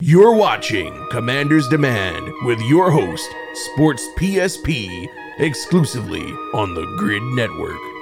You're watching Commander's Demand with your host, Sports PSP, exclusively on the Gryd Network.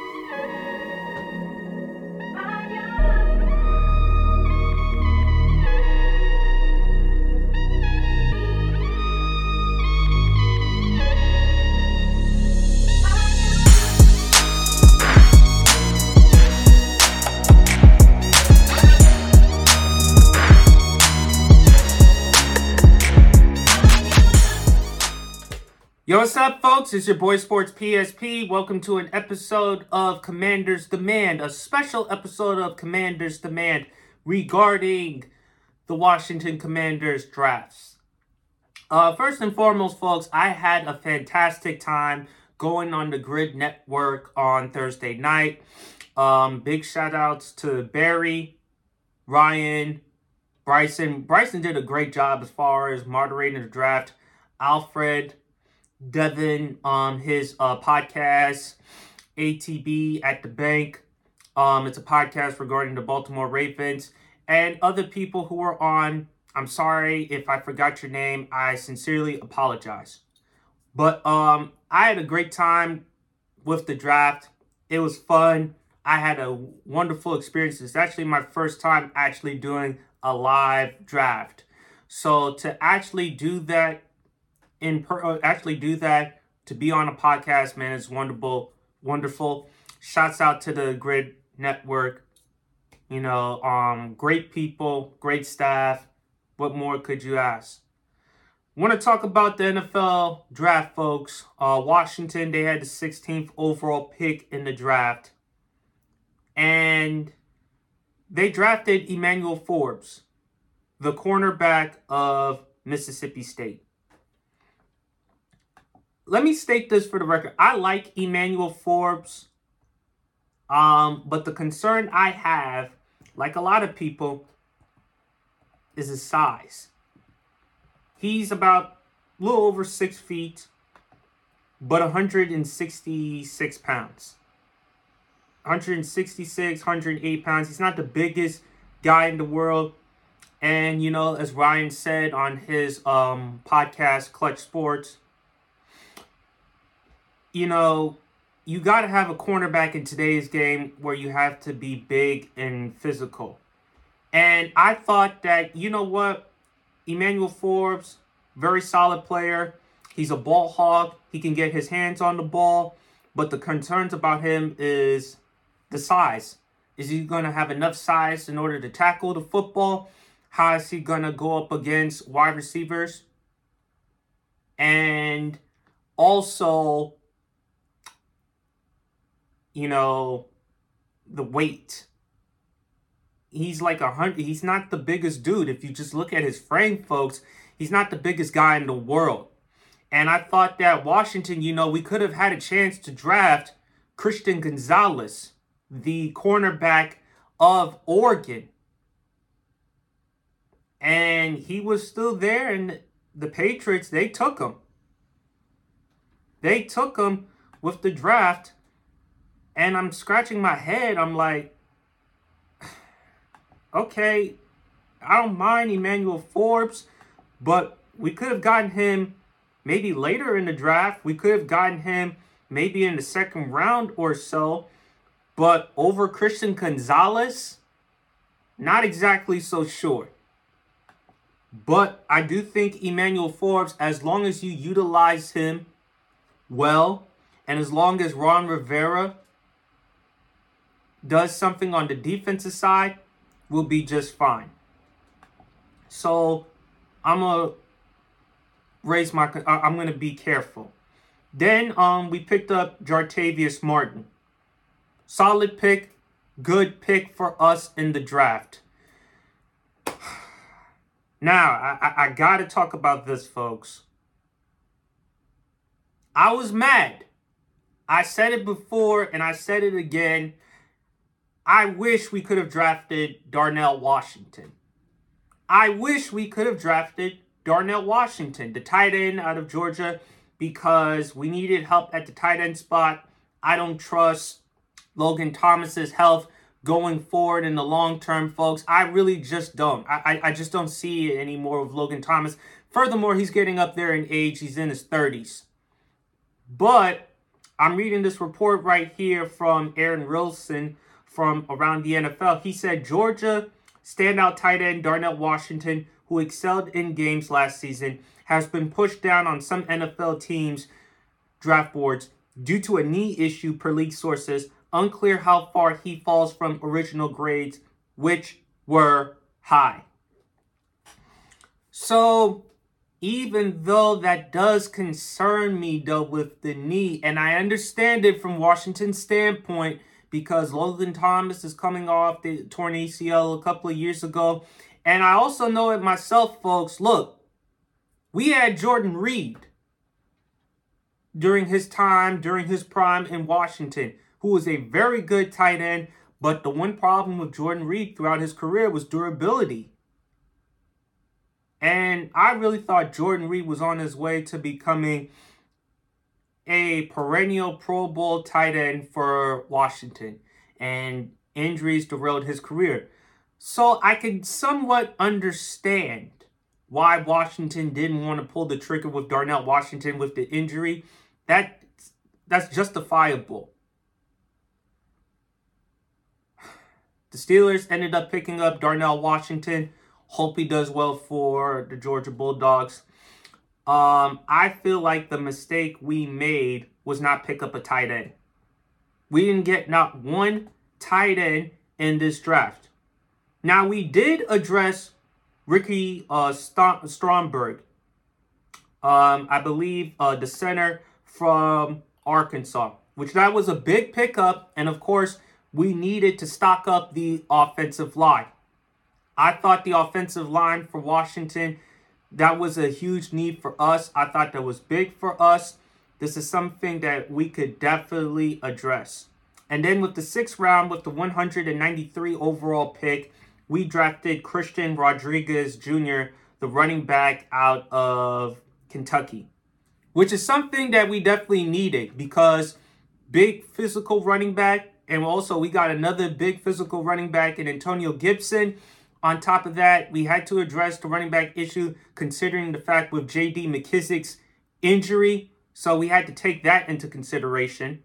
What's up, folks? It's your boy Sports PSP. Welcome to an episode of Commander's Demand, a special episode of Commander's Demand regarding the Washington Commanders drafts. Uh, first and foremost, folks, I had a fantastic time going on the Gryd Network on Thursday night. Um, big shout outs to Barry, Ryan, Bryson. Bryson did a great job as far as moderating the draft. Alfred, Devin on um, his uh, podcast, ATB at the Bank. Um, it's a podcast regarding the Baltimore Ravens and other people who are on. I'm sorry if I forgot your name. I sincerely apologize. But um, I had a great time with the draft. It was fun. I had a wonderful experience. It's actually my first time actually doing a live draft. So to actually do that in per- uh, actually do that to be on a podcast, man, is wonderful. Wonderful. Shouts out to the Gryd Network. You know, um, great people, great staff. What more could you ask? Want to talk about the NFL draft, folks? Uh, Washington, they had the 16th overall pick in the draft, and they drafted Emmanuel Forbes, the cornerback of Mississippi State let me state this for the record. I like Emmanuel Forbes. Um, but the concern I have, like a lot of people, is his size. He's about a little over six feet, but 166 pounds. 166, 108 pounds. He's not the biggest guy in the world. And, you know, as Ryan said on his um, podcast, Clutch Sports, you know, you got to have a cornerback in today's game where you have to be big and physical. And I thought that, you know what? Emmanuel Forbes, very solid player. He's a ball hog. He can get his hands on the ball. But the concerns about him is the size. Is he going to have enough size in order to tackle the football? How is he going to go up against wide receivers? And also, you know, the weight. He's like a hundred. He's not the biggest dude. If you just look at his frame, folks, he's not the biggest guy in the world. And I thought that Washington, you know, we could have had a chance to draft Christian Gonzalez, the cornerback of Oregon. And he was still there, and the Patriots, they took him. They took him with the draft and I'm scratching my head. I'm like, okay, I don't mind Emmanuel Forbes, but we could have gotten him maybe later in the draft. We could have gotten him maybe in the second round or so. But over Christian Gonzalez, not exactly so sure. But I do think Emmanuel Forbes, as long as you utilize him well, and as long as Ron Rivera does something on the defensive side, will be just fine. So I'm gonna raise my. I'm gonna be careful. Then um we picked up Jartavius Martin. Solid pick, good pick for us in the draft. Now, I, I, I got to talk about this, folks. I was mad. I said it before and I said it again. I wish we could have drafted Darnell Washington. I wish we could have drafted Darnell Washington, the tight end out of Georgia, because we needed help at the tight end spot. I don't trust Logan Thomas's health going forward in the long term, folks. I really just don't. I, I, I just don't see it anymore with Logan Thomas. Furthermore, he's getting up there in age. He's in his 30s. But I'm reading this report right here from Aaron Wilson from around the NFL. He said Georgia standout tight end Darnell Washington, who excelled in games last season, has been pushed down on some NFL teams' draft boards due to a knee issue per league sources. Unclear how far he falls from original grades, which were high. So, even though that does concern me though with the knee, and I understand it from Washington's standpoint because Logan Thomas is coming off the torn ACL a couple of years ago. And I also know it myself, folks. Look, we had Jordan Reed during his time, during his prime in Washington, who was a very good tight end. But the one problem with Jordan Reed throughout his career was durability. And I really thought Jordan Reed was on his way to becoming a perennial Pro Bowl tight end for Washington. And injuries derailed his career. So I can somewhat understand why Washington didn't want to pull the trigger with Darnell Washington with the injury. That that's justifiable. The Steelers ended up picking up Darnell Washington Hope he does well for the Georgia Bulldogs. Um, I feel like the mistake we made was not pick up a tight end. We didn't get not one tight end in this draft. Now we did address Ricky uh, St- Stromberg. Um, I believe uh, the center from Arkansas, which that was a big pickup, and of course we needed to stock up the offensive line. I thought the offensive line for Washington, that was a huge need for us. I thought that was big for us. This is something that we could definitely address. And then with the sixth round, with the 193 overall pick, we drafted Christian Rodriguez Jr., the running back out of Kentucky, which is something that we definitely needed because big physical running back. And also, we got another big physical running back in Antonio Gibson. On top of that, we had to address the running back issue considering the fact with JD McKissic's injury. So we had to take that into consideration.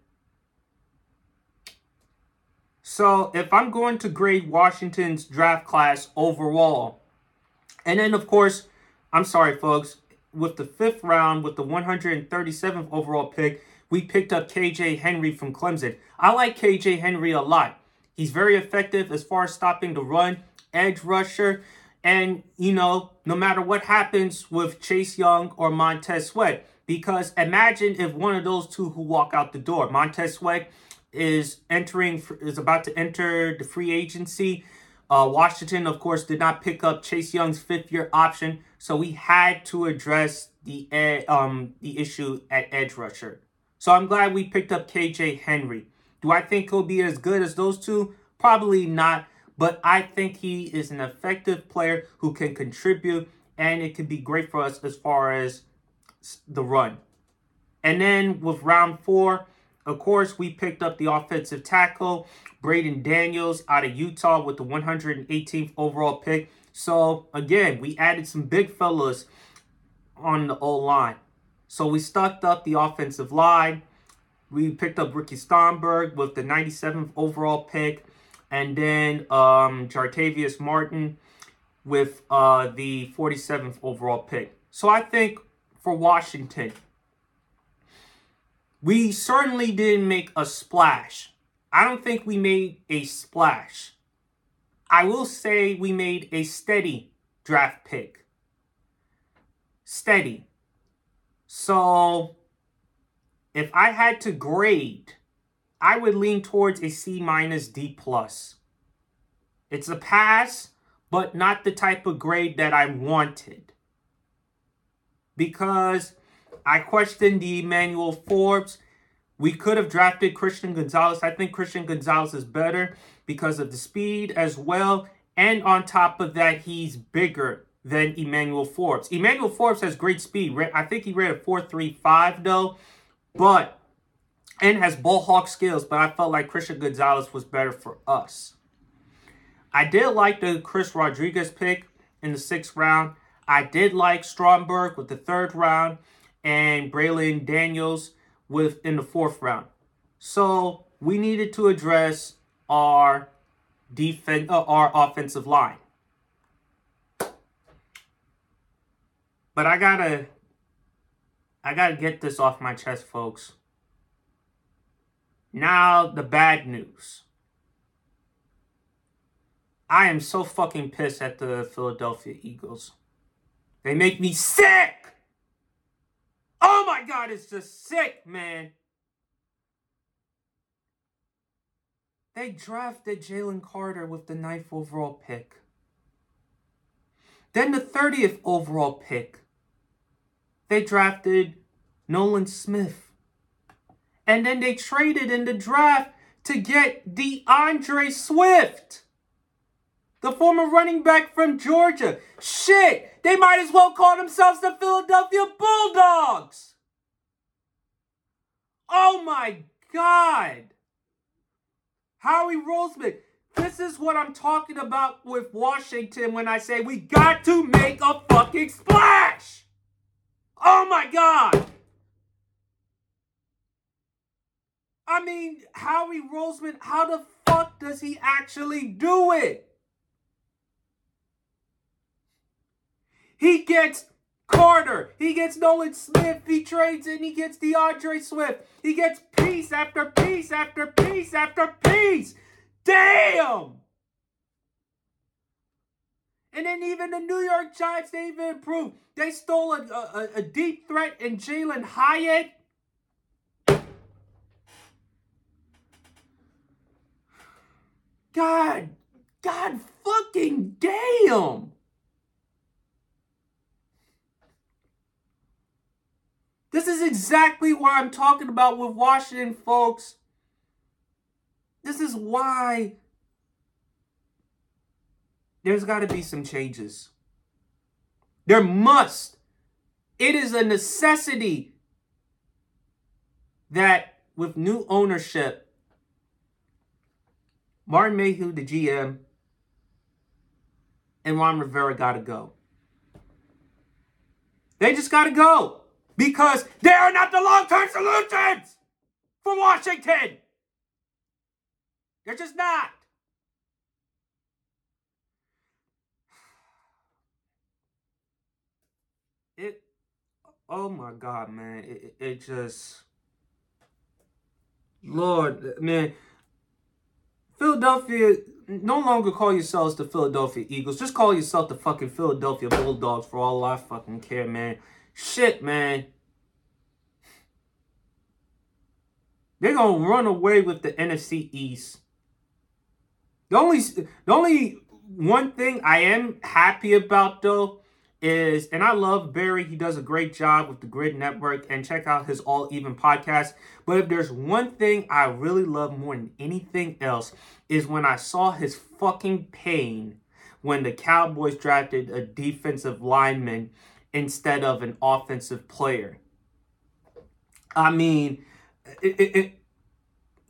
So if I'm going to grade Washington's draft class overall, and then of course, I'm sorry, folks, with the fifth round, with the 137th overall pick, we picked up KJ Henry from Clemson. I like KJ Henry a lot. He's very effective as far as stopping the run edge rusher. And, you know, no matter what happens with Chase Young or Montez Sweat, because imagine if one of those two who walk out the door, Montez Sweat is entering, is about to enter the free agency. Uh, Washington, of course, did not pick up Chase Young's fifth year option, so we had to address the um the issue at edge rusher. So I'm glad we picked up KJ Henry. Do I think he'll be as good as those two? Probably not. But I think he is an effective player who can contribute, and it could be great for us as far as the run. And then with round four, of course, we picked up the offensive tackle, Braeden Daniels out of Utah with the 118th overall pick. So again, we added some big fellas on the O line. So we stocked up the offensive line. We picked up Ricky Stromberg with the 97th overall pick and then um, Jartavius Martin with uh, the 47th overall pick. So I think for Washington, we certainly didn't make a splash. I don't think we made a splash. I will say we made a steady draft pick. Steady. So if I had to grade, I would lean towards a C minus D plus. It's a pass, but not the type of grade that I wanted. Because I questioned the Emmanuel Forbes. We could have drafted Christian Gonzalez. I think Christian Gonzalez is better because of the speed as well. And on top of that, he's bigger than Emmanuel Forbes. Emmanuel Forbes has great speed. I think he ran a 4.35 though, but and has ball hawk skills, but I felt like Christian Gonzalez was better for us. I did like the Chris Rodriguez pick in the sixth round. I did like Stromberg with the third round and Braylon Daniels with in the fourth round. So we needed to address our defense, uh, our offensive line. But I gotta, I gotta get this off my chest, folks. Now the bad news. I am so fucking pissed at the Philadelphia Eagles. They make me sick. Oh my god, it's just sick, man. They drafted Jalen Carter with the ninth overall pick. Then the 30th overall pick, they drafted Nolan Smith. And then they traded in the draft to get D'Andre Swift the former running back from Georgia. Shit, they might as well call themselves the Philadelphia Bulldogs. Oh my God. Howie Roseman, this is what I'm talking about with Washington when I say we got to make a fucking splash. Oh my God. I mean, Howie Roseman, how the fuck does he actually do it? He gets Carter. He gets Nolan Smith. He trades and he gets D'Andre Swift. He gets piece after piece after piece after piece. Damn! And then even the New York Giants, they even improved. They stole a, a, a deep threat in Jalin Hyatt. God, God fucking damn. This is exactly what I'm talking about with Washington, folks. This is why there's got to be some changes. There must. It is a necessity that with new ownership, Martin Mayhew, the GM, and Ron Rivera got to go. They just got to go because they are not the long term solutions for Washington. They're just not. It, oh my God, man. It, it just, Lord, man. Philadelphia, no longer call yourselves the Philadelphia Eagles. Just call yourself the fucking Philadelphia Bulldogs for all I fucking care, man. Shit, man. They're gonna run away with the NFC East. The only the only one thing I am happy about though is, and I love Barry. He does a great job with the Gryd Network, and check out his All Even podcast. But if there's one thing I really love more than anything else, is when I saw his fucking pain when the Cowboys drafted a defensive lineman instead of an offensive player. I mean, it, it, it,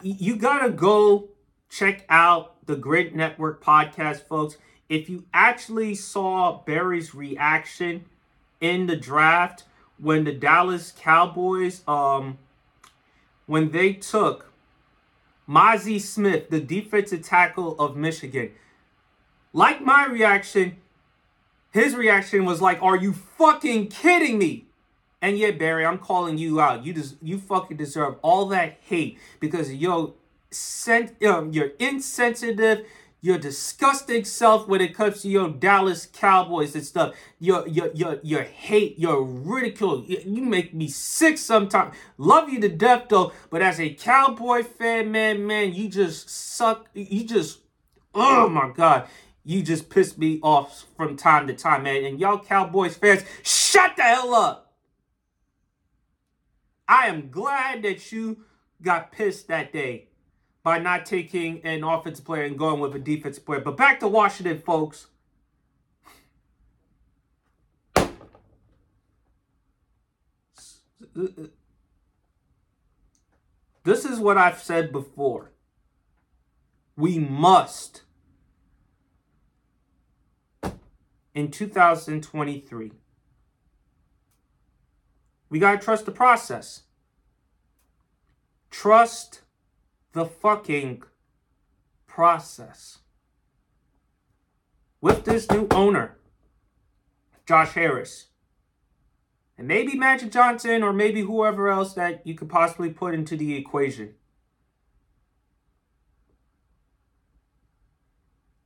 you gotta go check out the Gryd Network podcast, folks. If you actually saw Barry's reaction in the draft when the Dallas Cowboys, um, when they took Mazi Smith, the defensive tackle of Michigan, like my reaction, His reaction was like, "Are you fucking kidding me?" And yet, Barry, I'm calling you out. You just you fucking deserve all that hate because your sent um, your insensitive, your disgusting self when it comes to your Dallas Cowboys and stuff. Your your your your hate, your ridicule. You, make me sick sometimes. Love you to death though, but as a Cowboy fan, man, man, you just suck. You just oh my god. You just piss me off from time to time, man. And y'all Cowboys fans, shut the hell up. I am glad that you got pissed that day by not taking an offensive player and going with a defensive player. But back to Washington, folks. This is what I've said before. We must in 2023. We got to trust the process. Trust the fucking process. With this new owner, Josh Harris, and maybe Magic Johnson or maybe whoever else that you could possibly put into the equation.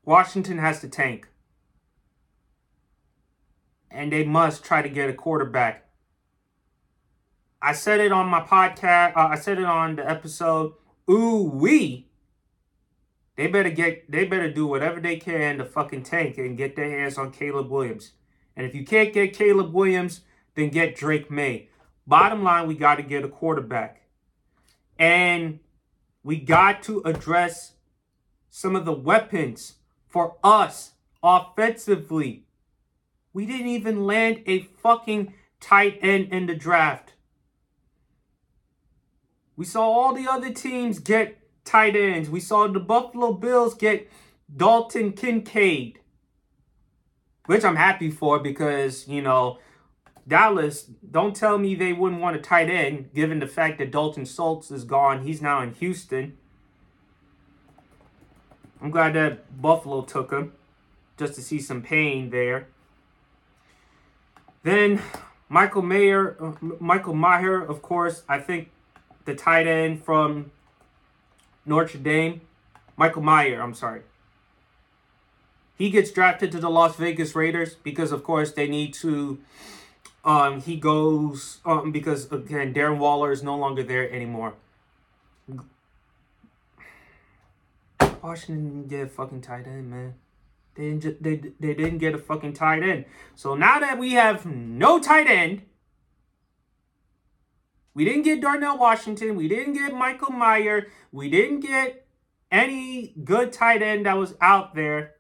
Washington has to tank and they must try to get a quarterback. I said it on my podcast. Uh, I said it on the episode. Ooh wee. They better get. They better do whatever they can to fucking tank and get their hands on Caleb Williams. And if you can't get Caleb Williams, then get Drake Maye. Bottom line, we got to get a quarterback, and we got to address some of the weapons for us offensively we didn't even land a fucking tight end in the draft. We saw all the other teams get tight ends. We saw the Buffalo Bills get Dalton Kincaid, which I'm happy for because, you know, Dallas, don't tell me they wouldn't want a tight end given the fact that Dalton Schultz is gone. He's now in Houston. I'm glad that Buffalo took him just to see some pain there. Then Michael Mayer, uh, Michael Mayer, of course, I think the tight end from Notre Dame, Michael Mayer, I'm sorry. He gets drafted to the Las Vegas Raiders because, of course, they need to. Um, he goes um, because again, Darren Waller is no longer there anymore. Washington didn't get a fucking tight end, man. They didn't, just, they, they didn't get a fucking tight end. So now that we have no tight end, we didn't get Darnell Washington. We didn't get Michael Mayer. We didn't get any good tight end that was out there.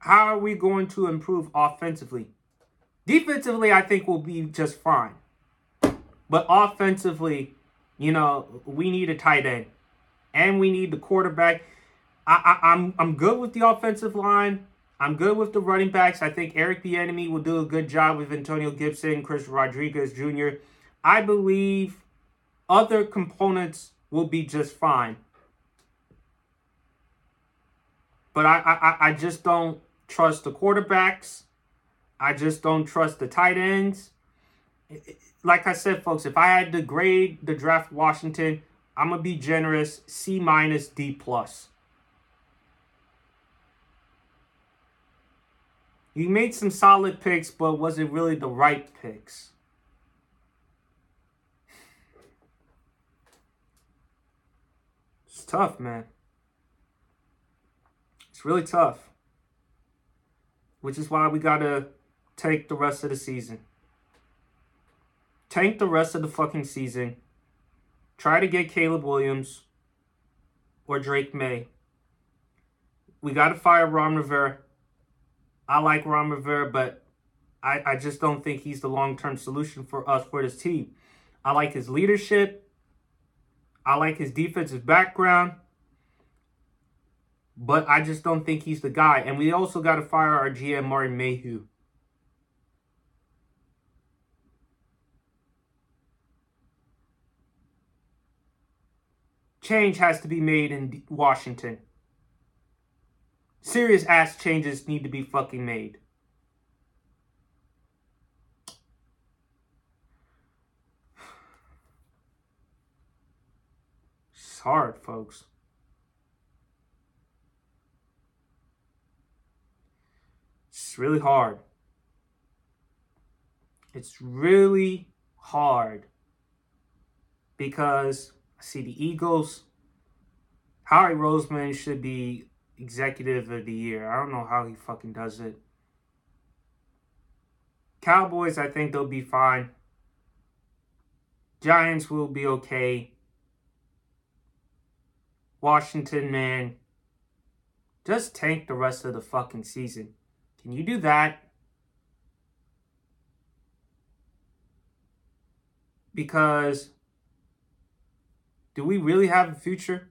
How are we going to improve offensively? Defensively, I think we'll be just fine. But offensively, you know, we need a tight end. And we need the quarterback. I, I, I'm I'm good with the offensive line. I'm good with the running backs. I think Eric Bieniemy will do a good job with Antonio Gibson, Chris Rodriguez Jr. I believe other components will be just fine. But I, I, I just don't trust the quarterbacks. I just don't trust the tight ends. Like I said, folks, if I had to grade the draft Washington, I'm gonna be generous. C minus, D plus. You made some solid picks, but was it really the right picks? It's tough, man. It's really tough. Which is why we got to take the rest of the season. Tank the rest of the fucking season. Try to get Caleb Williams or Drake Maye. We got to fire Ron Rivera. I like Ron Rivera, but I, I just don't think he's the long term solution for us for this team. I like his leadership. I like his defensive background. But I just don't think he's the guy. And we also got to fire our GM, Martin Mayhew. Change has to be made in Washington. Serious ass changes need to be fucking made. It's hard, folks. It's really hard. It's really hard because I see the Eagles. Howie Roseman should be executive of the year. I don't know how he fucking does it. Cowboys, I think they'll be fine. Giants will be okay. Washington, man, just tank the rest of the fucking season. Can you do that? Because do we really have a future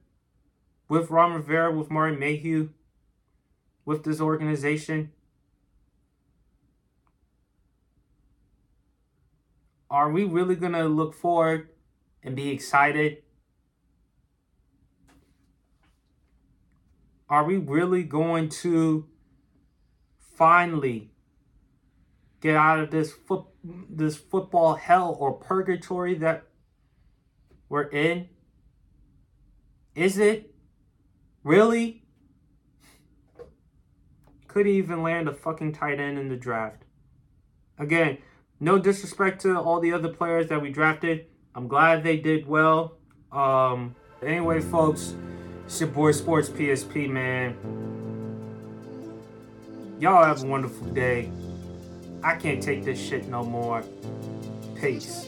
with Ron Rivera, with Martin Mayhew, with this organization? Are we really going to look forward and be excited? Are we really going to finally get out of this foot this football hell or purgatory that we're in? Is it really? Could even land a fucking tight end in the draft. Again, no disrespect to all the other players that we drafted. I'm glad they did well. Um, anyway, folks, it's your boy Sports PSP, man. Y'all have a wonderful day. I can't take this shit no more. Peace.